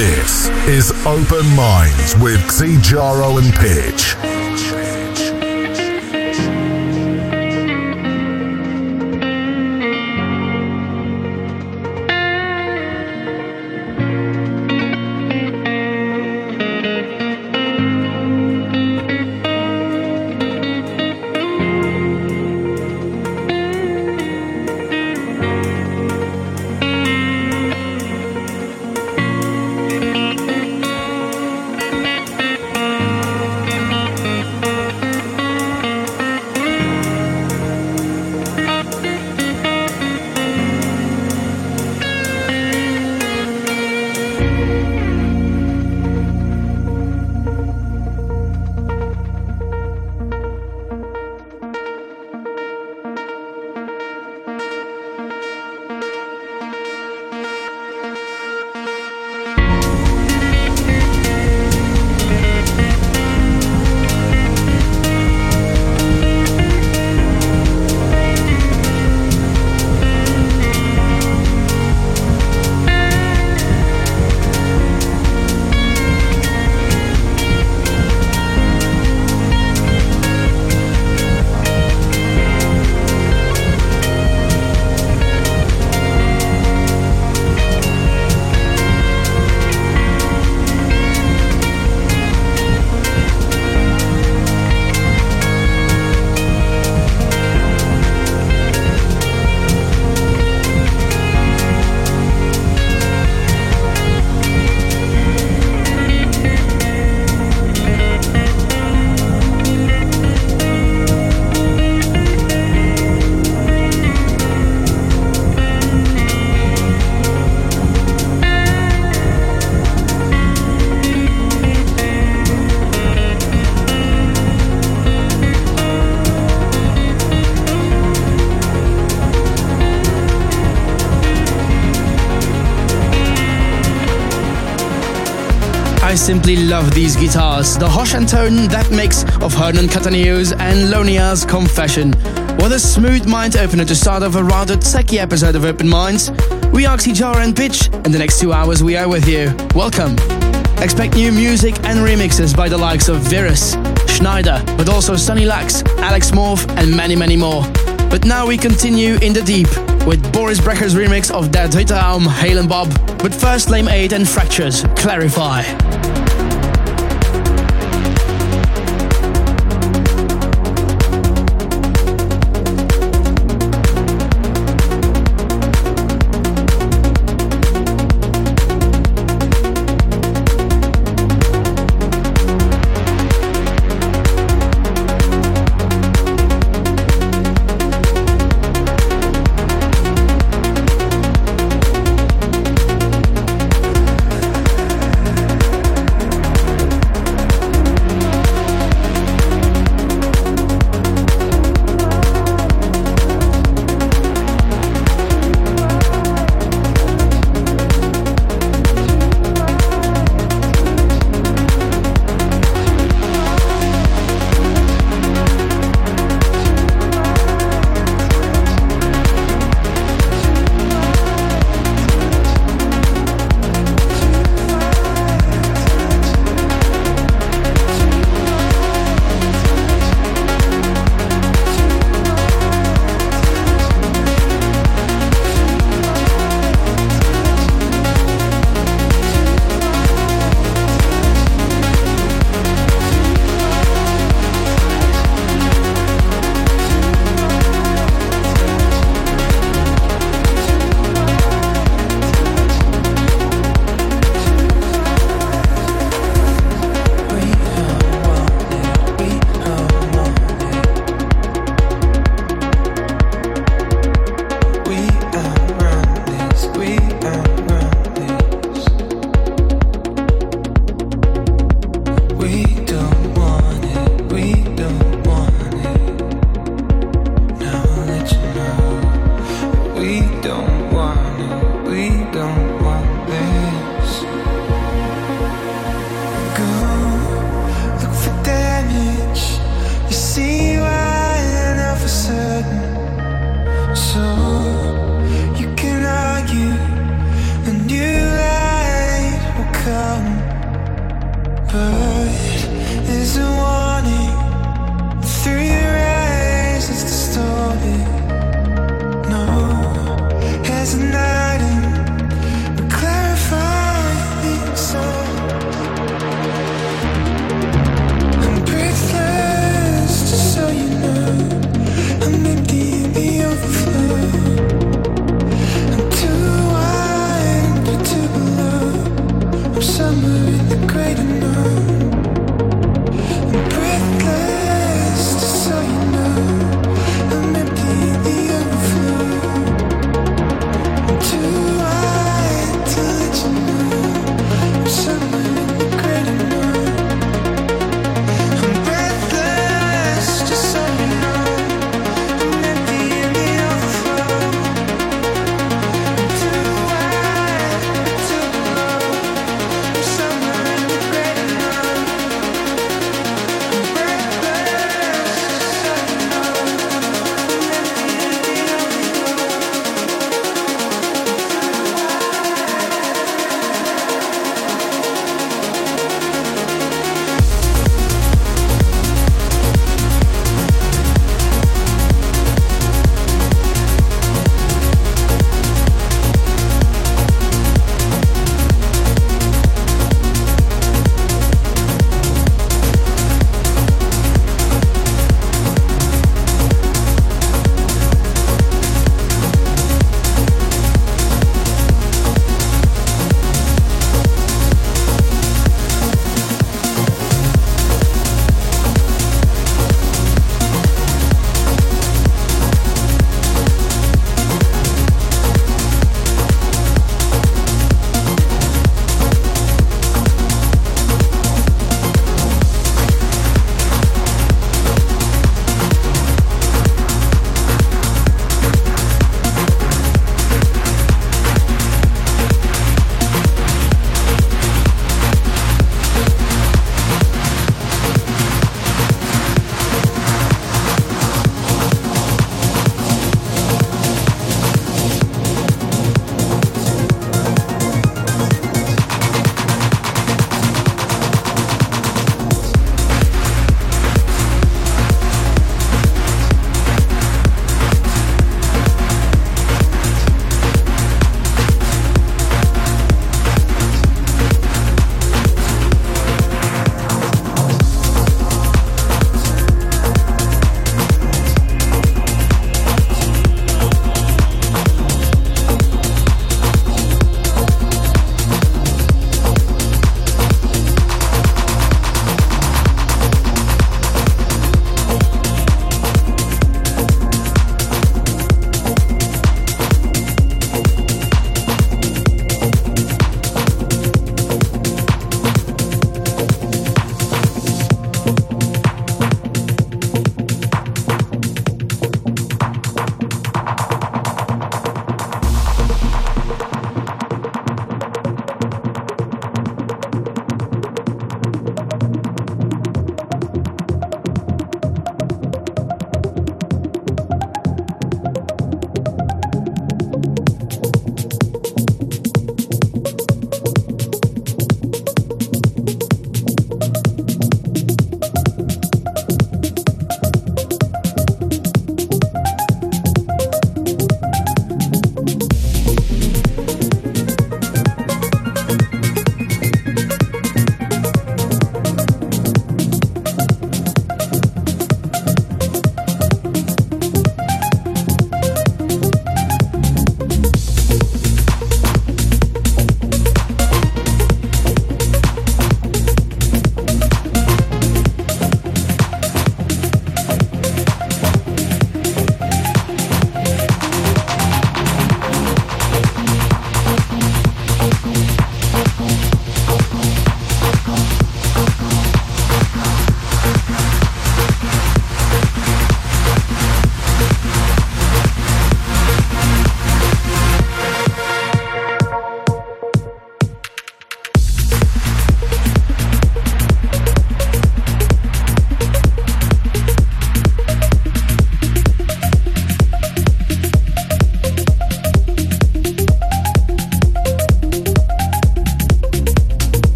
This is Open Minds with Xijaro and Pitch. These guitars. The hush and tone, that mix of Hernan Cattaneo's and Lonia's Confession. What a smooth mind opener to start off a rather techy episode of Open Minds. We are Xijaro and Pitch, and the next two hours we are with you. Welcome. Expect new music and remixes by the likes of Virus, Schneider, but also Sunny Lax, Alex Morph, and many, many more. But now we continue in the deep with Boris Brejcha's remix of Der Dritte Raum, Hale and Bob. But first, Lane 8 and Fractures, Clarify.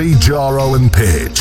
With and Pitch.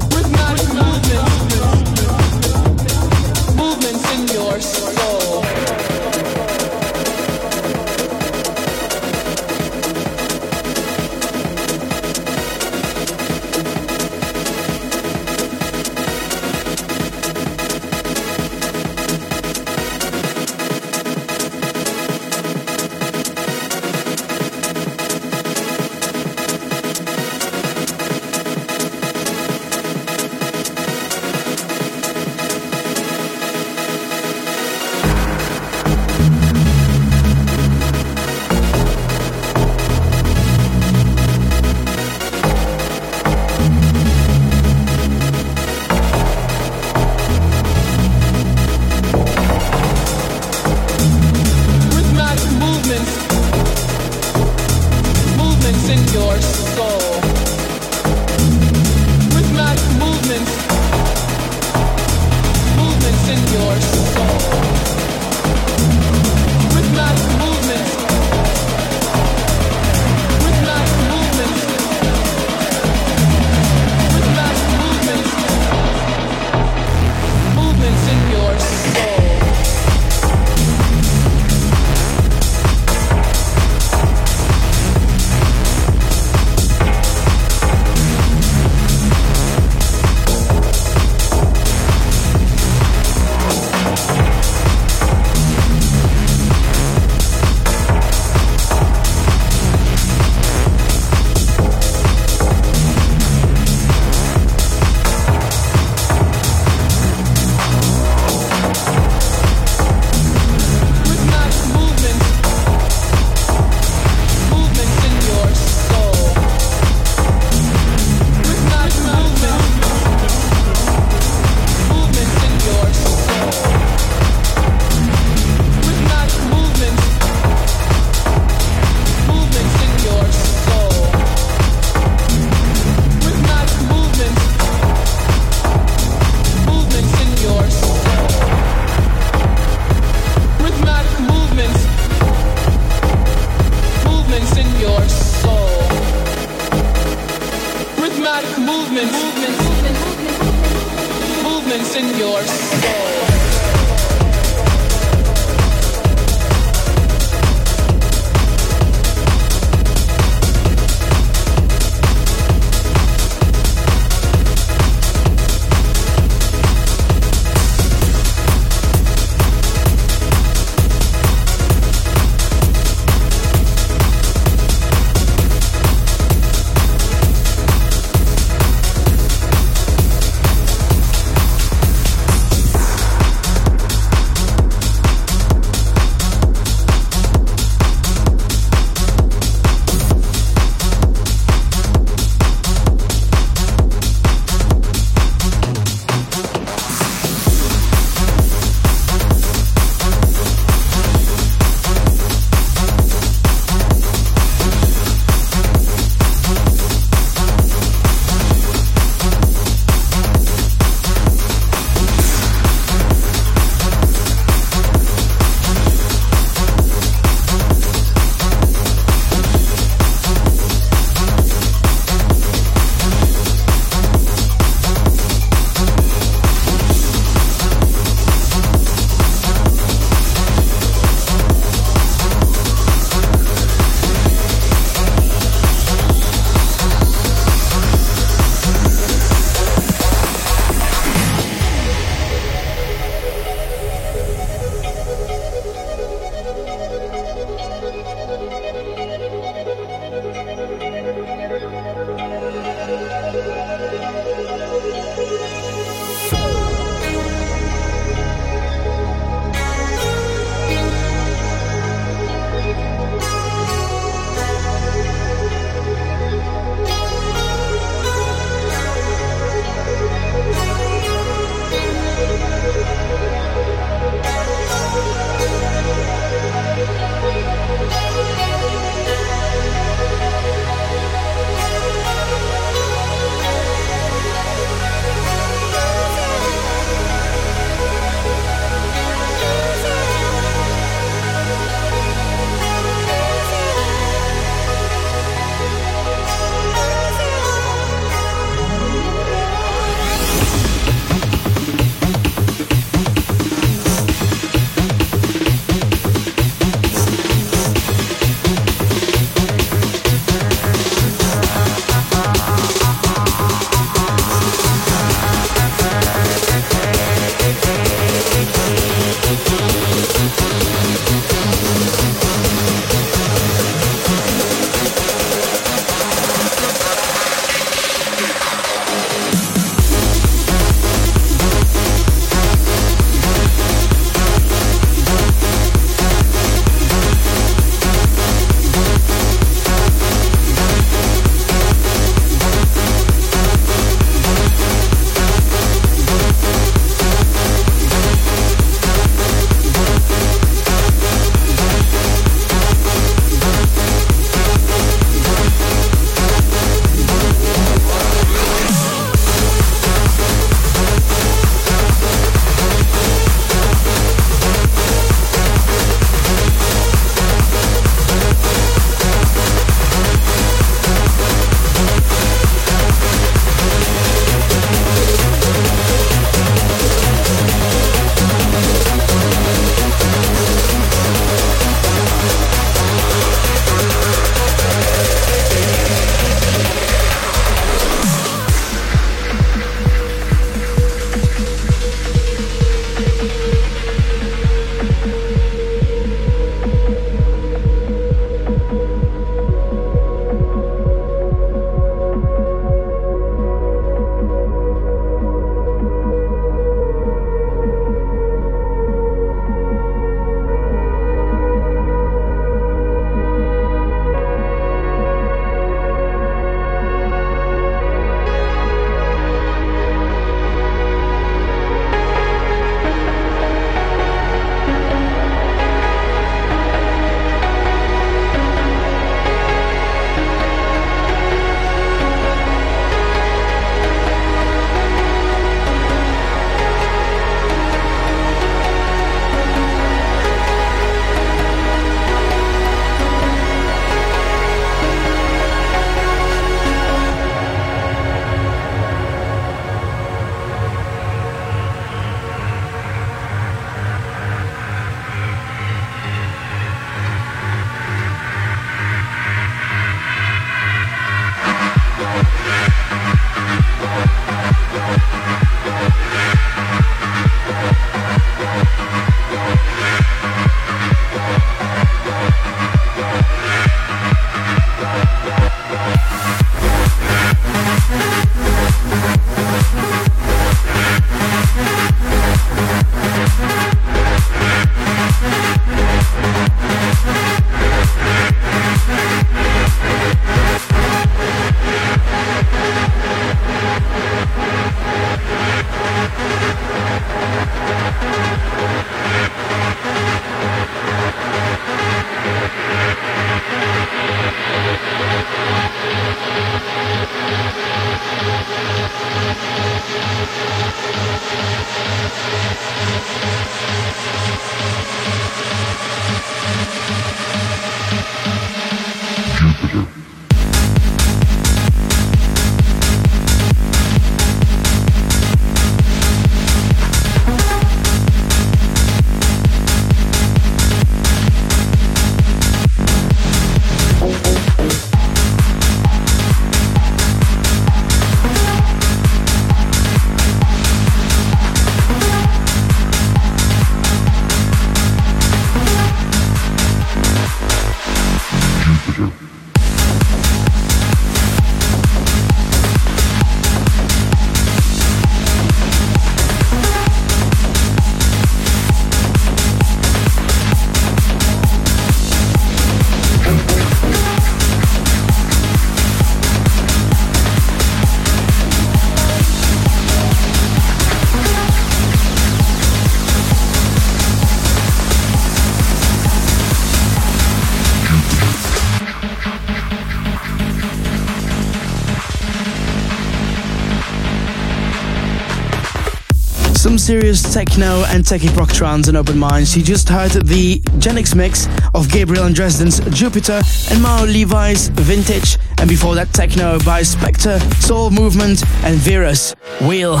Serious techno and techie rock trance and open minds. You just heard the Genix mix of Gabriel and Dresden's Jupiter and Maor Levi's Vintage, and before that techno by Spectre, Soul Movement and Virus Wheel.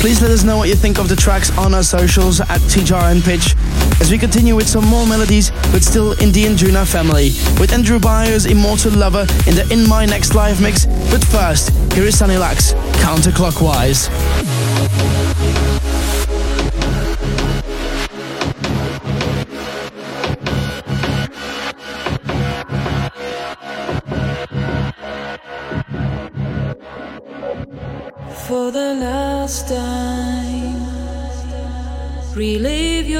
Please let us know what you think of the tracks on our socials at TJR and Pitch as we continue with some more melodies, but still in the Anjuna family, with Andrew Bayer's Immortal Lover in the In My Next Live mix. But first, here is Sunny Lax, counterclockwise.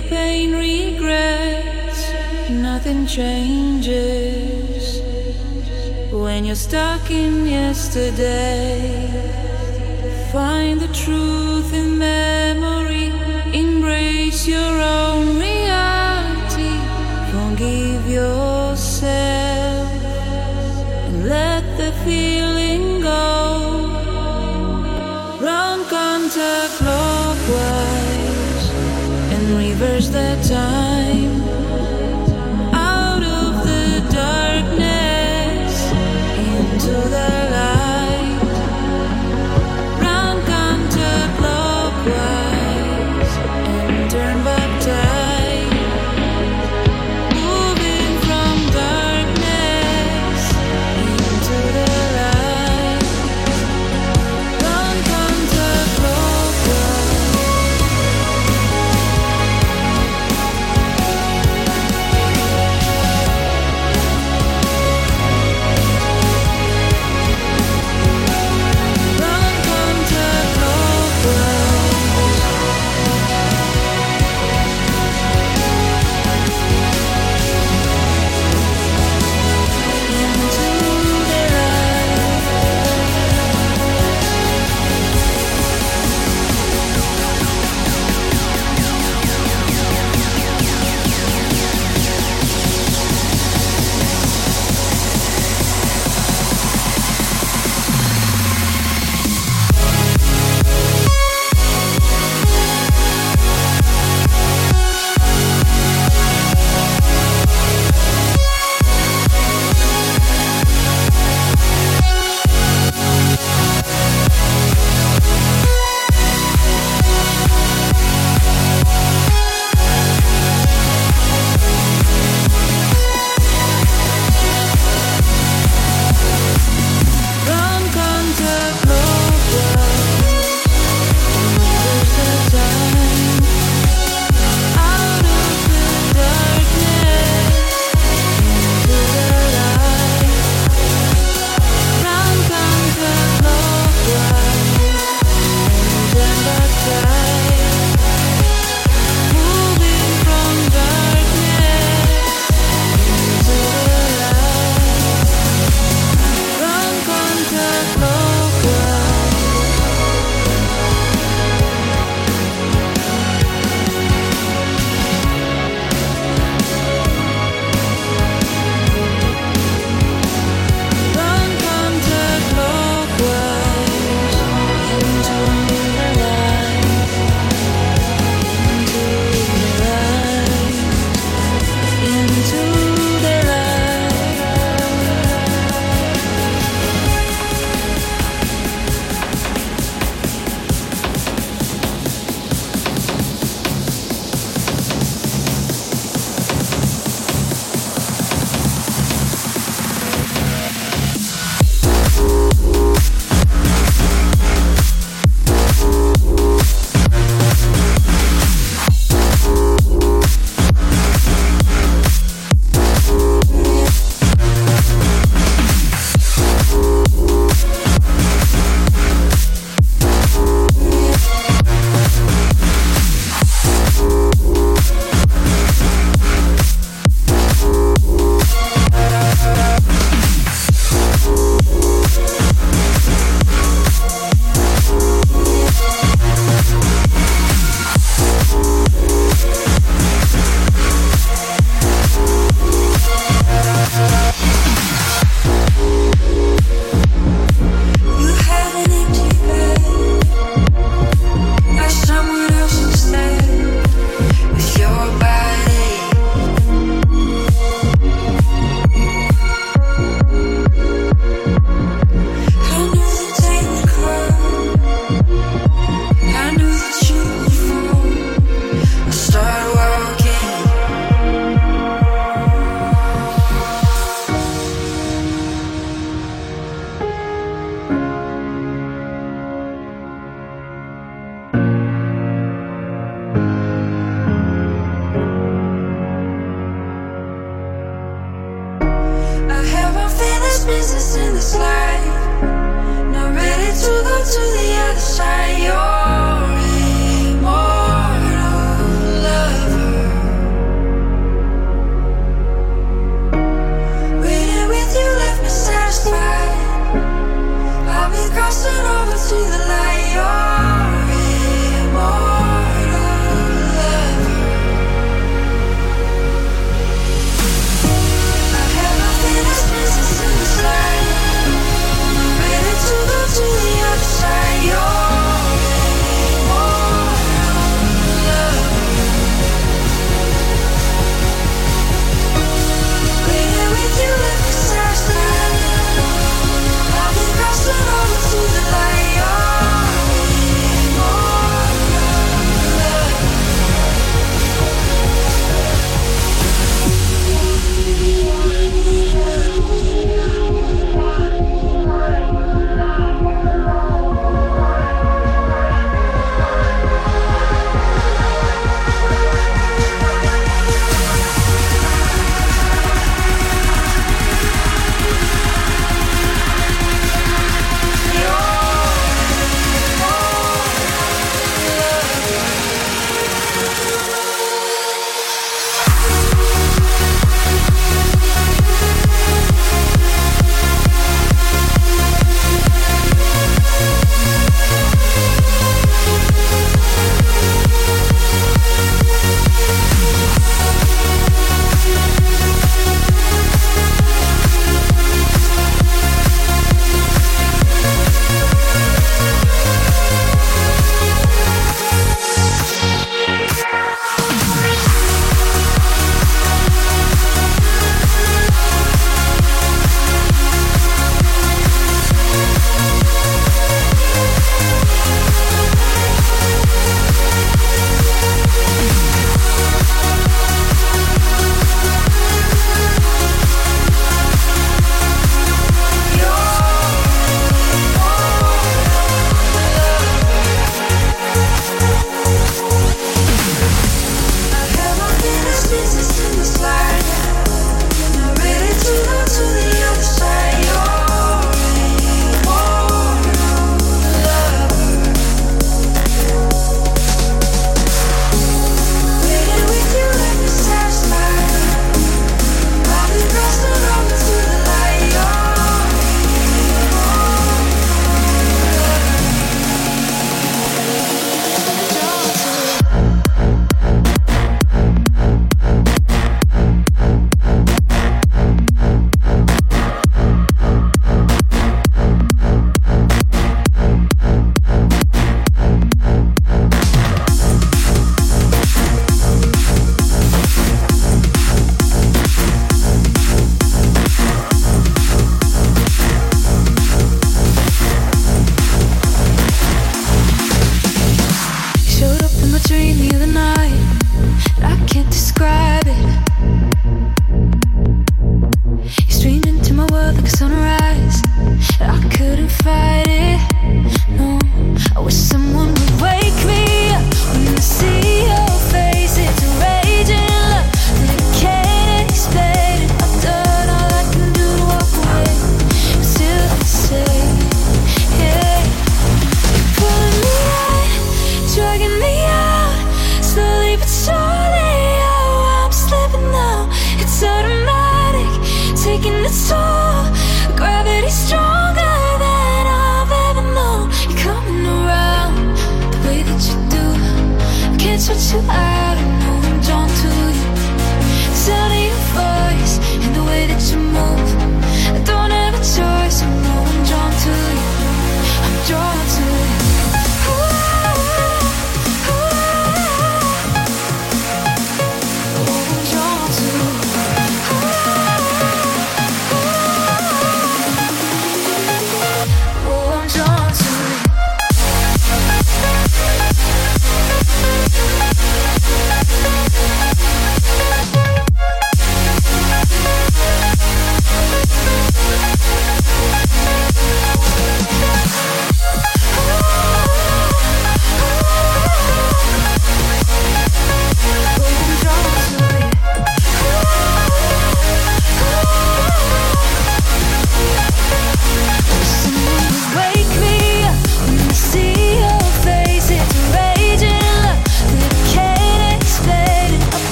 Your pain, regrets. Nothing changes when you're stuck in yesterday. Find the truth in memory, embrace your own reality, forgive yourself, and let the feeling the time.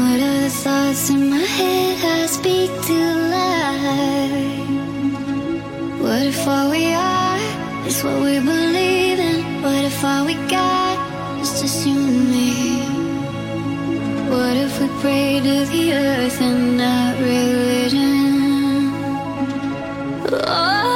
What are the thoughts in my head I speak to life? What if all we are is what we believe in? What if all we got is just you and me? What if we pray to the earth and not religion? Oh,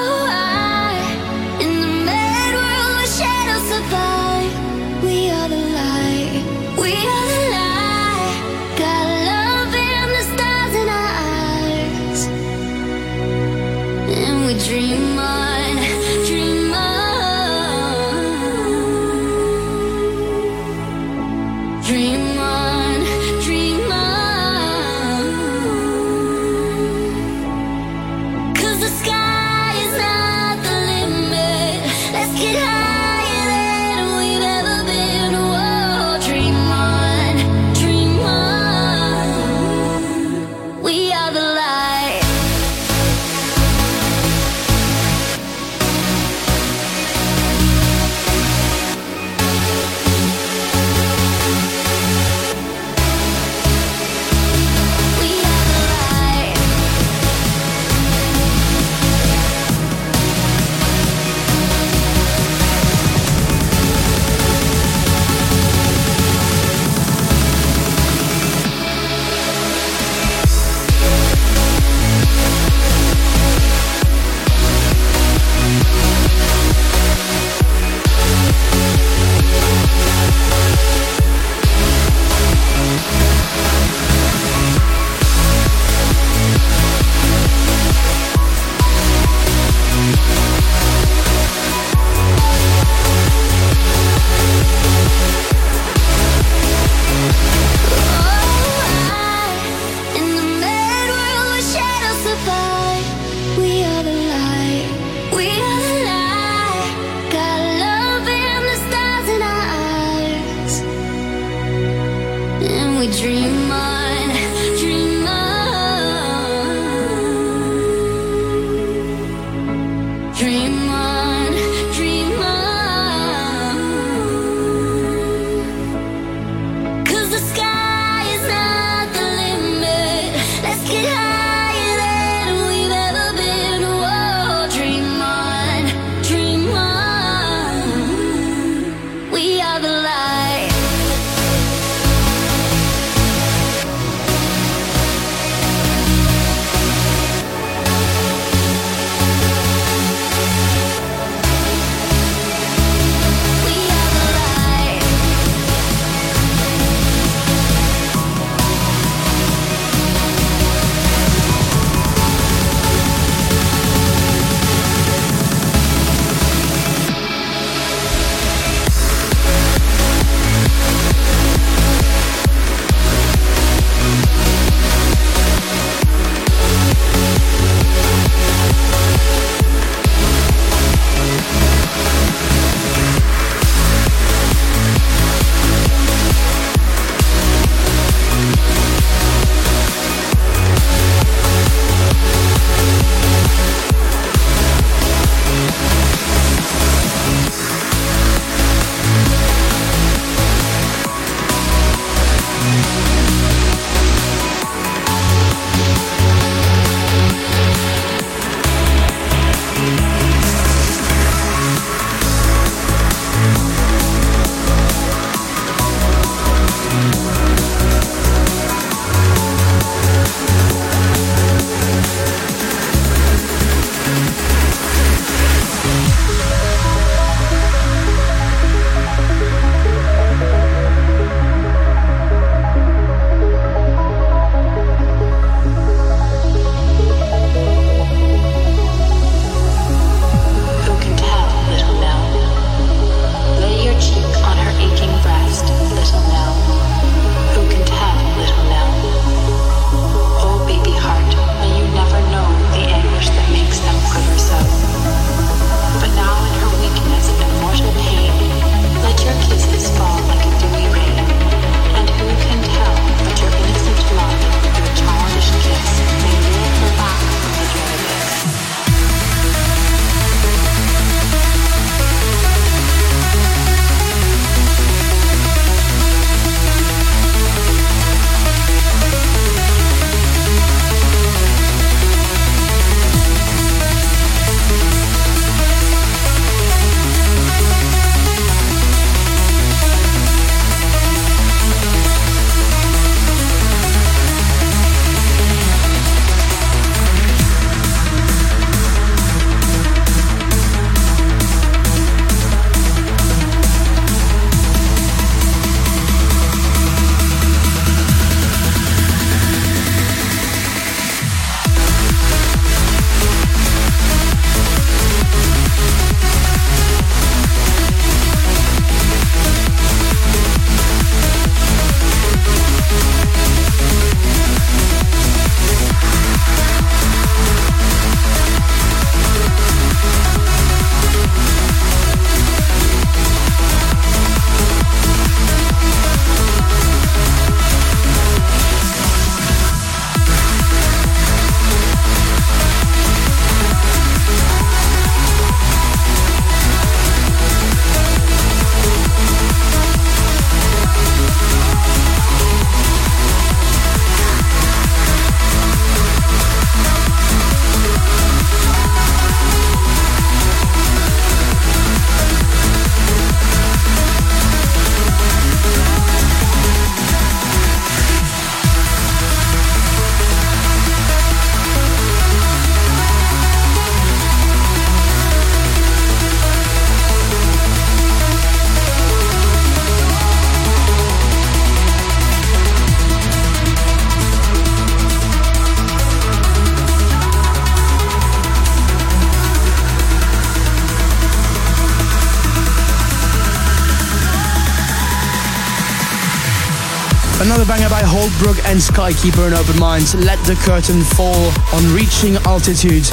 Holbrook and Skykeeper in Open Minds, Let the Curtain Fall on Reaching Altitude.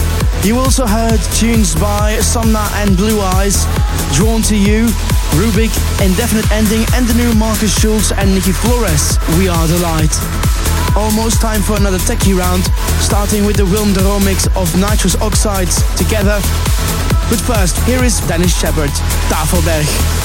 You also heard tunes by Somna and Blue Eyes, Drawn to You, Rubik, Indefinite Ending, and the new Markus Schulz and Nikki Flores, We Are the Light. Almost time for another techie round, starting with the Willem de Roo mix of nitrous oxides together. But first, here is Dennis Sheperd, Tafelberg.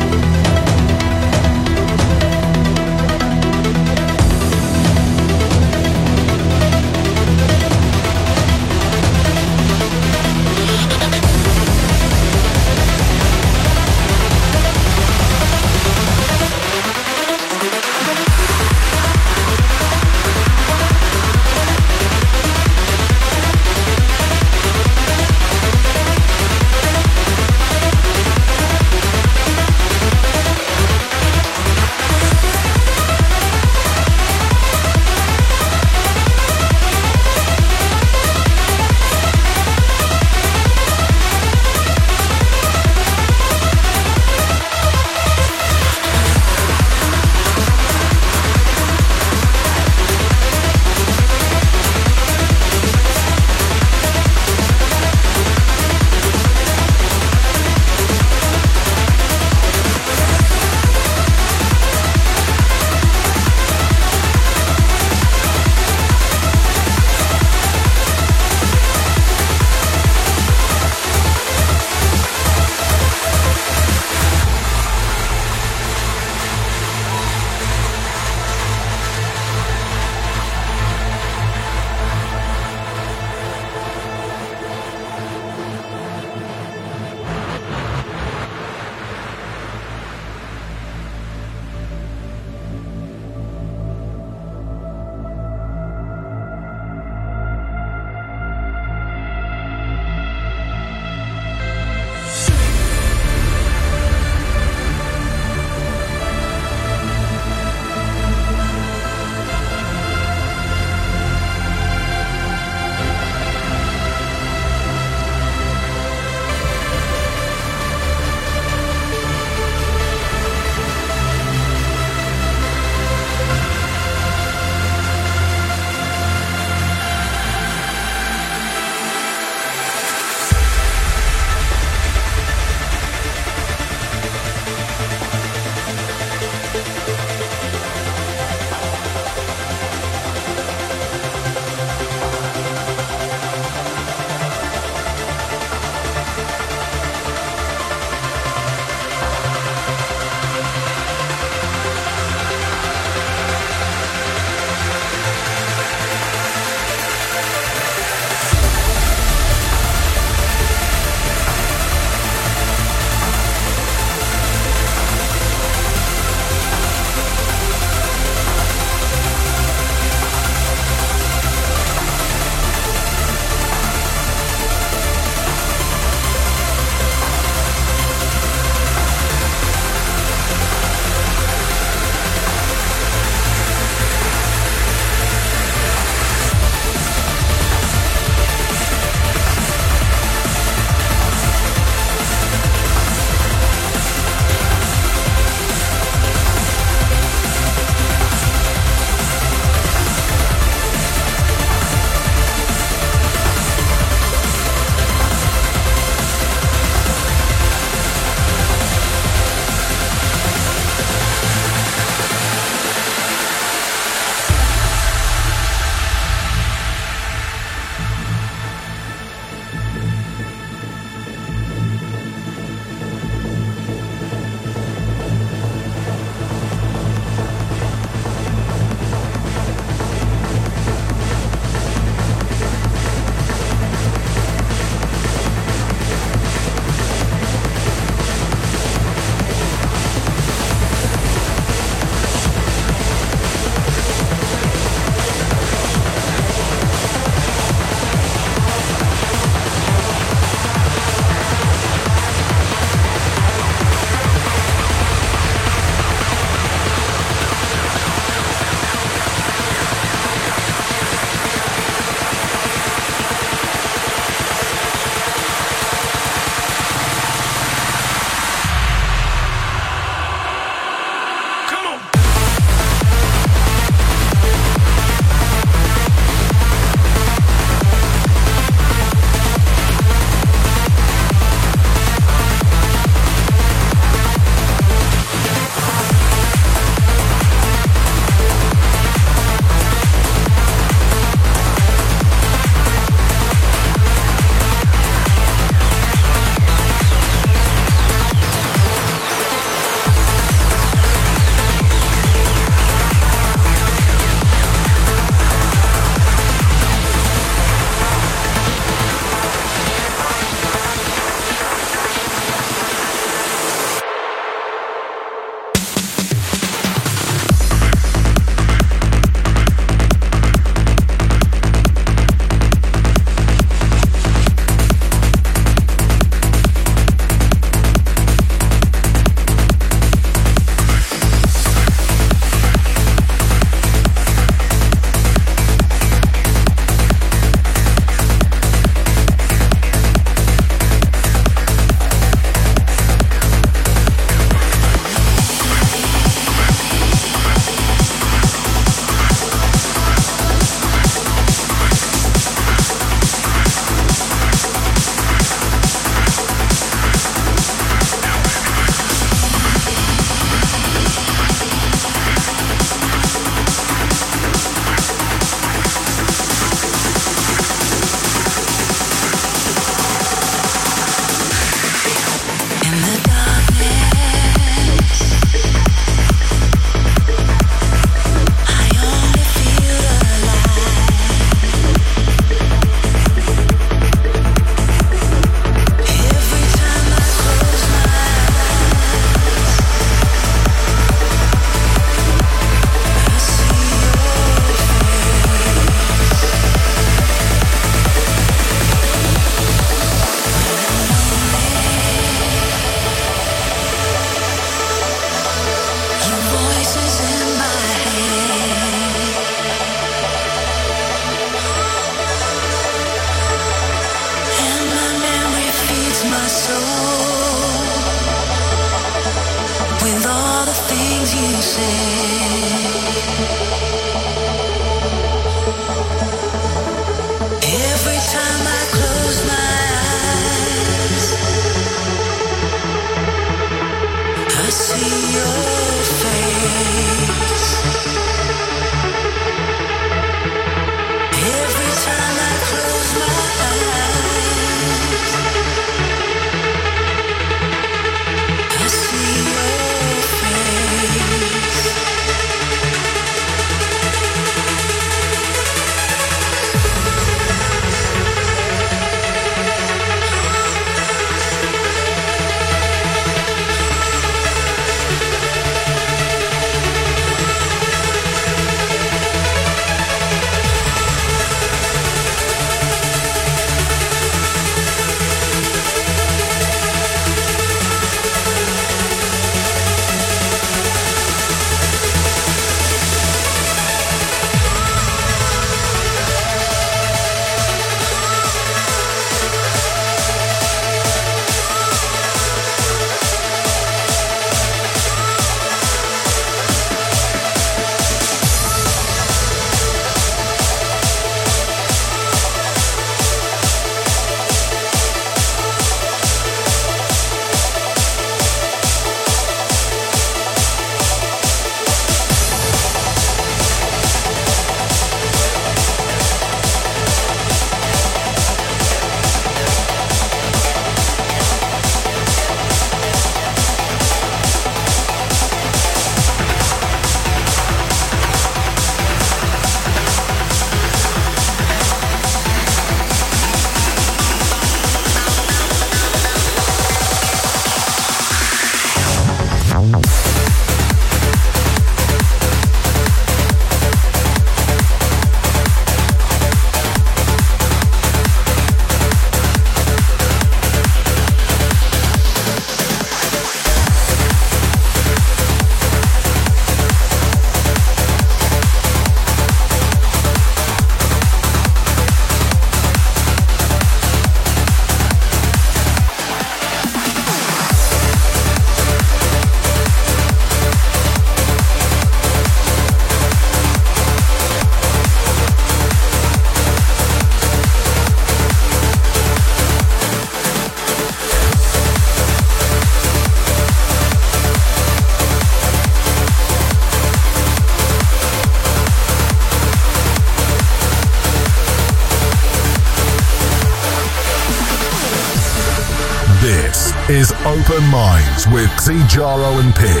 XiJaro and Pitch.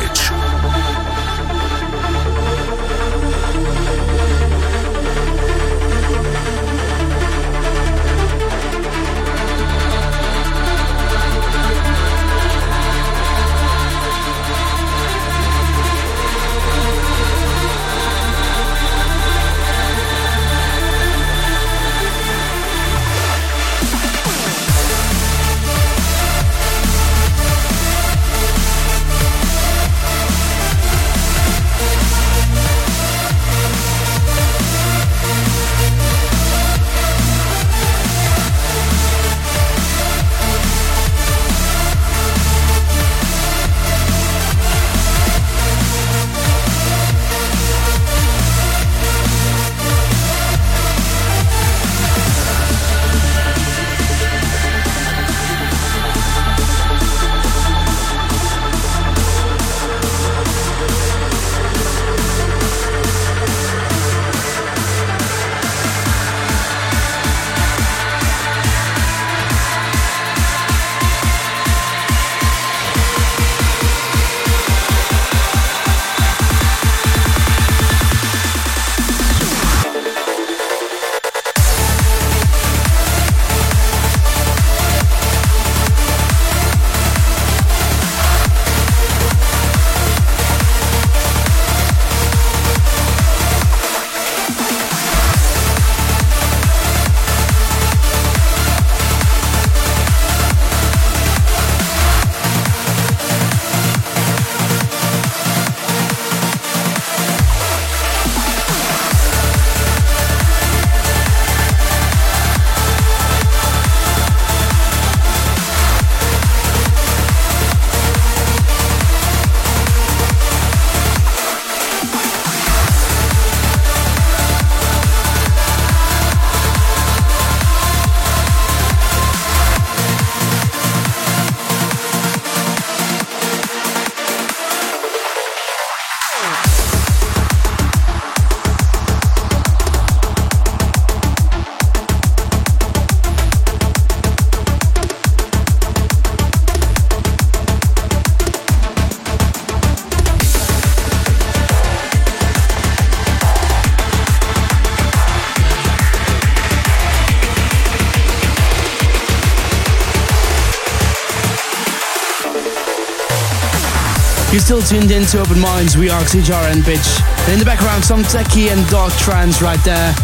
Still tuned in to Open Minds. We are XiJaro and Pitch. And in the background, some techie and dark trance right there.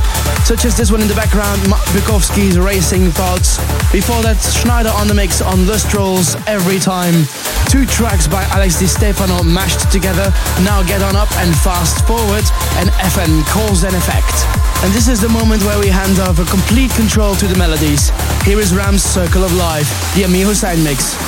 Such as this one in the background, Bukowski's Racing Thoughts. Before that, Sneijder on the mix on Lustrals Every Time. Two tracks by Alex Di Stefano mashed together. Now Get On Up and Fast Forward. And FN Cause and Effect. And this is the moment where we hand over complete control to the melodies. Here is Ram's Circle of Life, the Amir Hussain mix.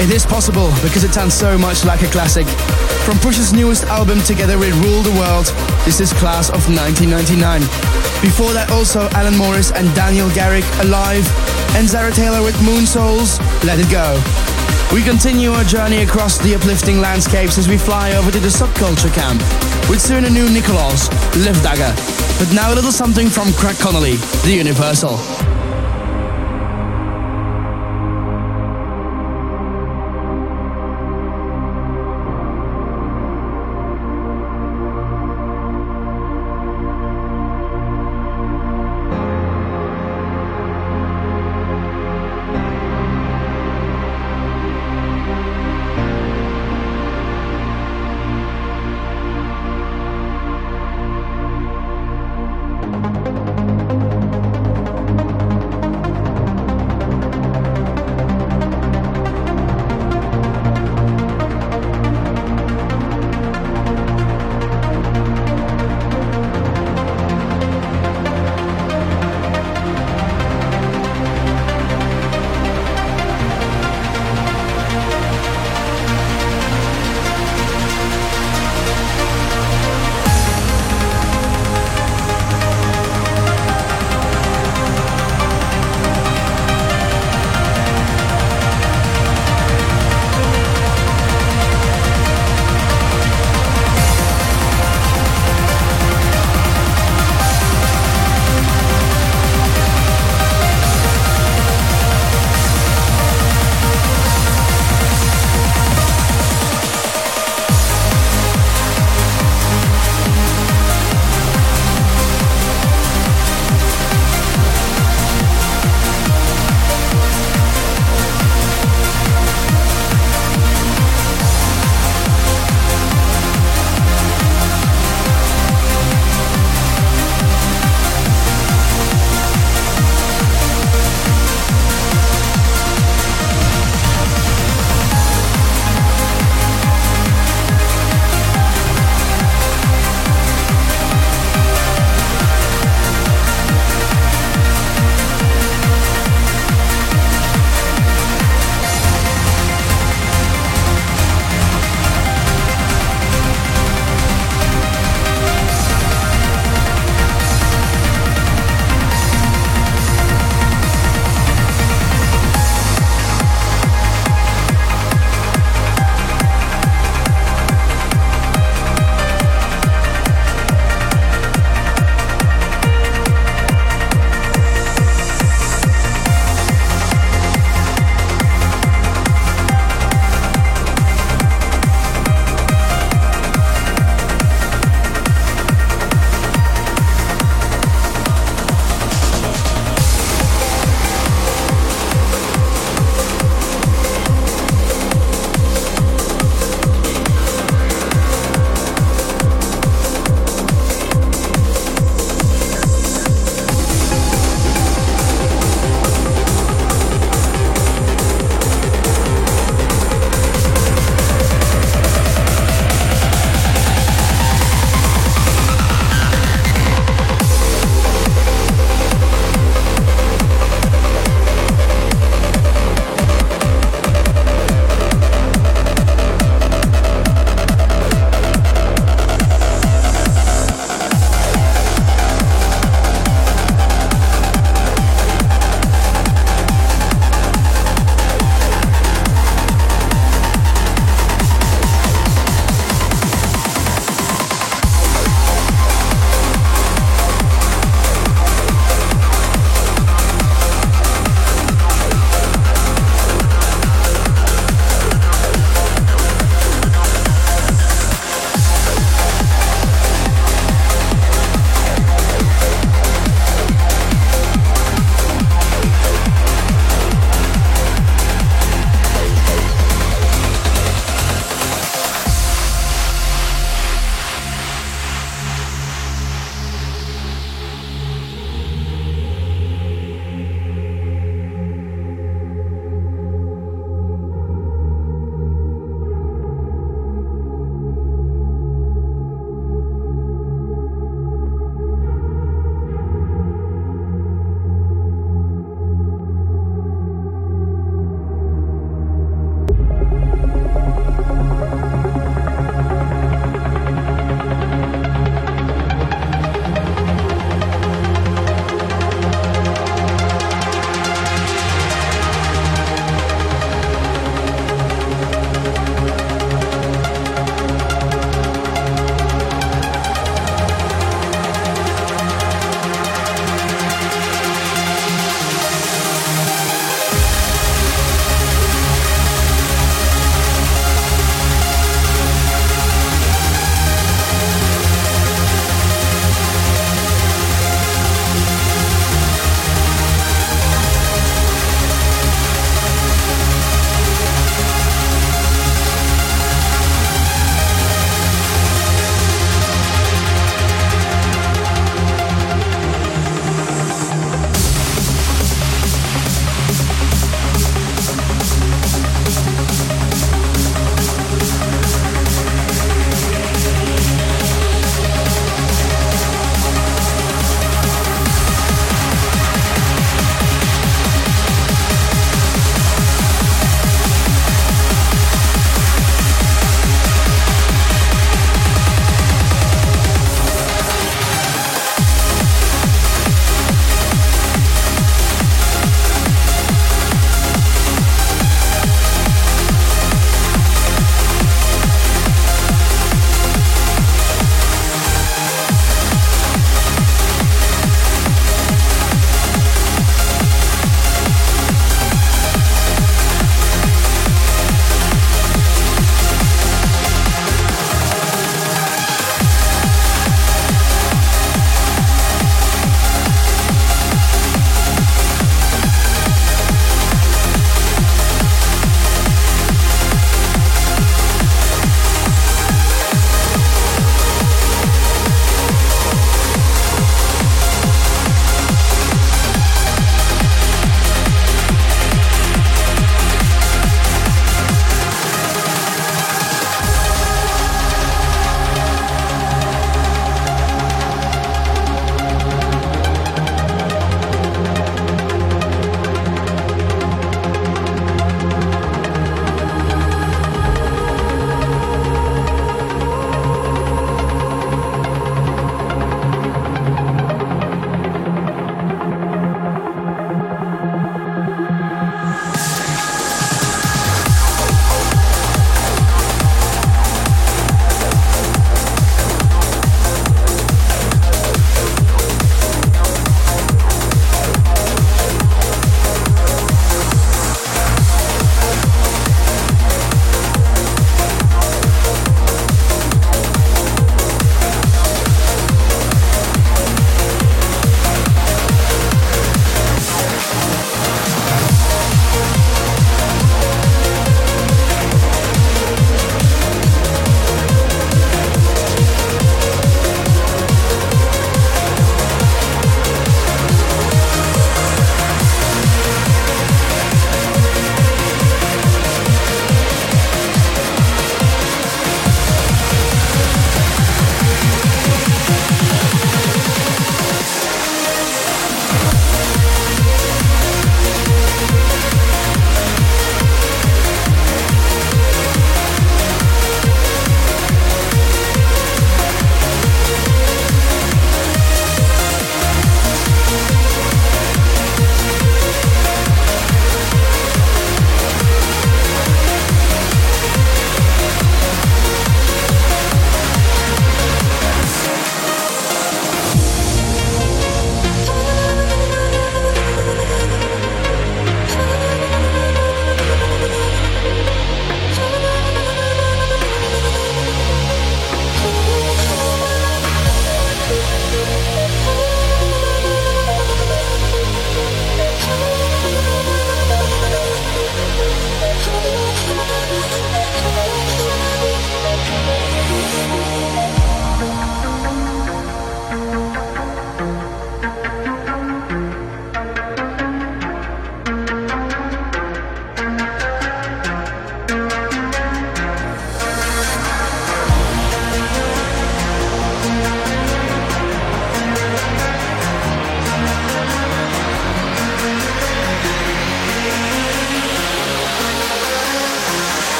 It is possible because it sounds so much like a classic. From Push's newest album Together We Rule the World, this is Class of 1999. Before that also Alan Morris and Daniel Garrick Alive and Zara Taylor with Moon Souls, Let It Go. We continue our journey across the uplifting landscapes as we fly over to the subculture camp with soon a new Nicholas, Live Dagger. But now a little something from Craig Connelly, the Universal.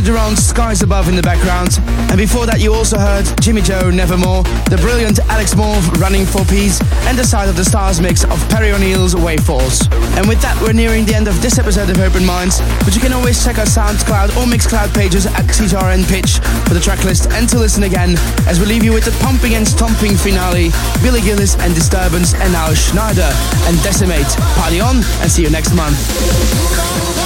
Is Skies Above in the background. And before that, you also heard Jimmy Joe Nevermore, the brilliant Alex Moore Running for Peace, and the Side of the Stars mix of Perry O'Neil's Wavefalls. And with that, we're nearing the end of this episode of Open Minds, but you can always check our SoundCloud or Mixcloud pages at XiJaro Pitch for the tracklist and to listen again as we leave you with the pumping and stomping finale, Billy Gillies and Disturbance, and now Sneijder and Decimate. Party on and see you next month.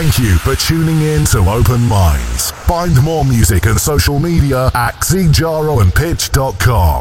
Thank you for tuning in to Open Minds. Find more music and social media at xijaroandpitch.com.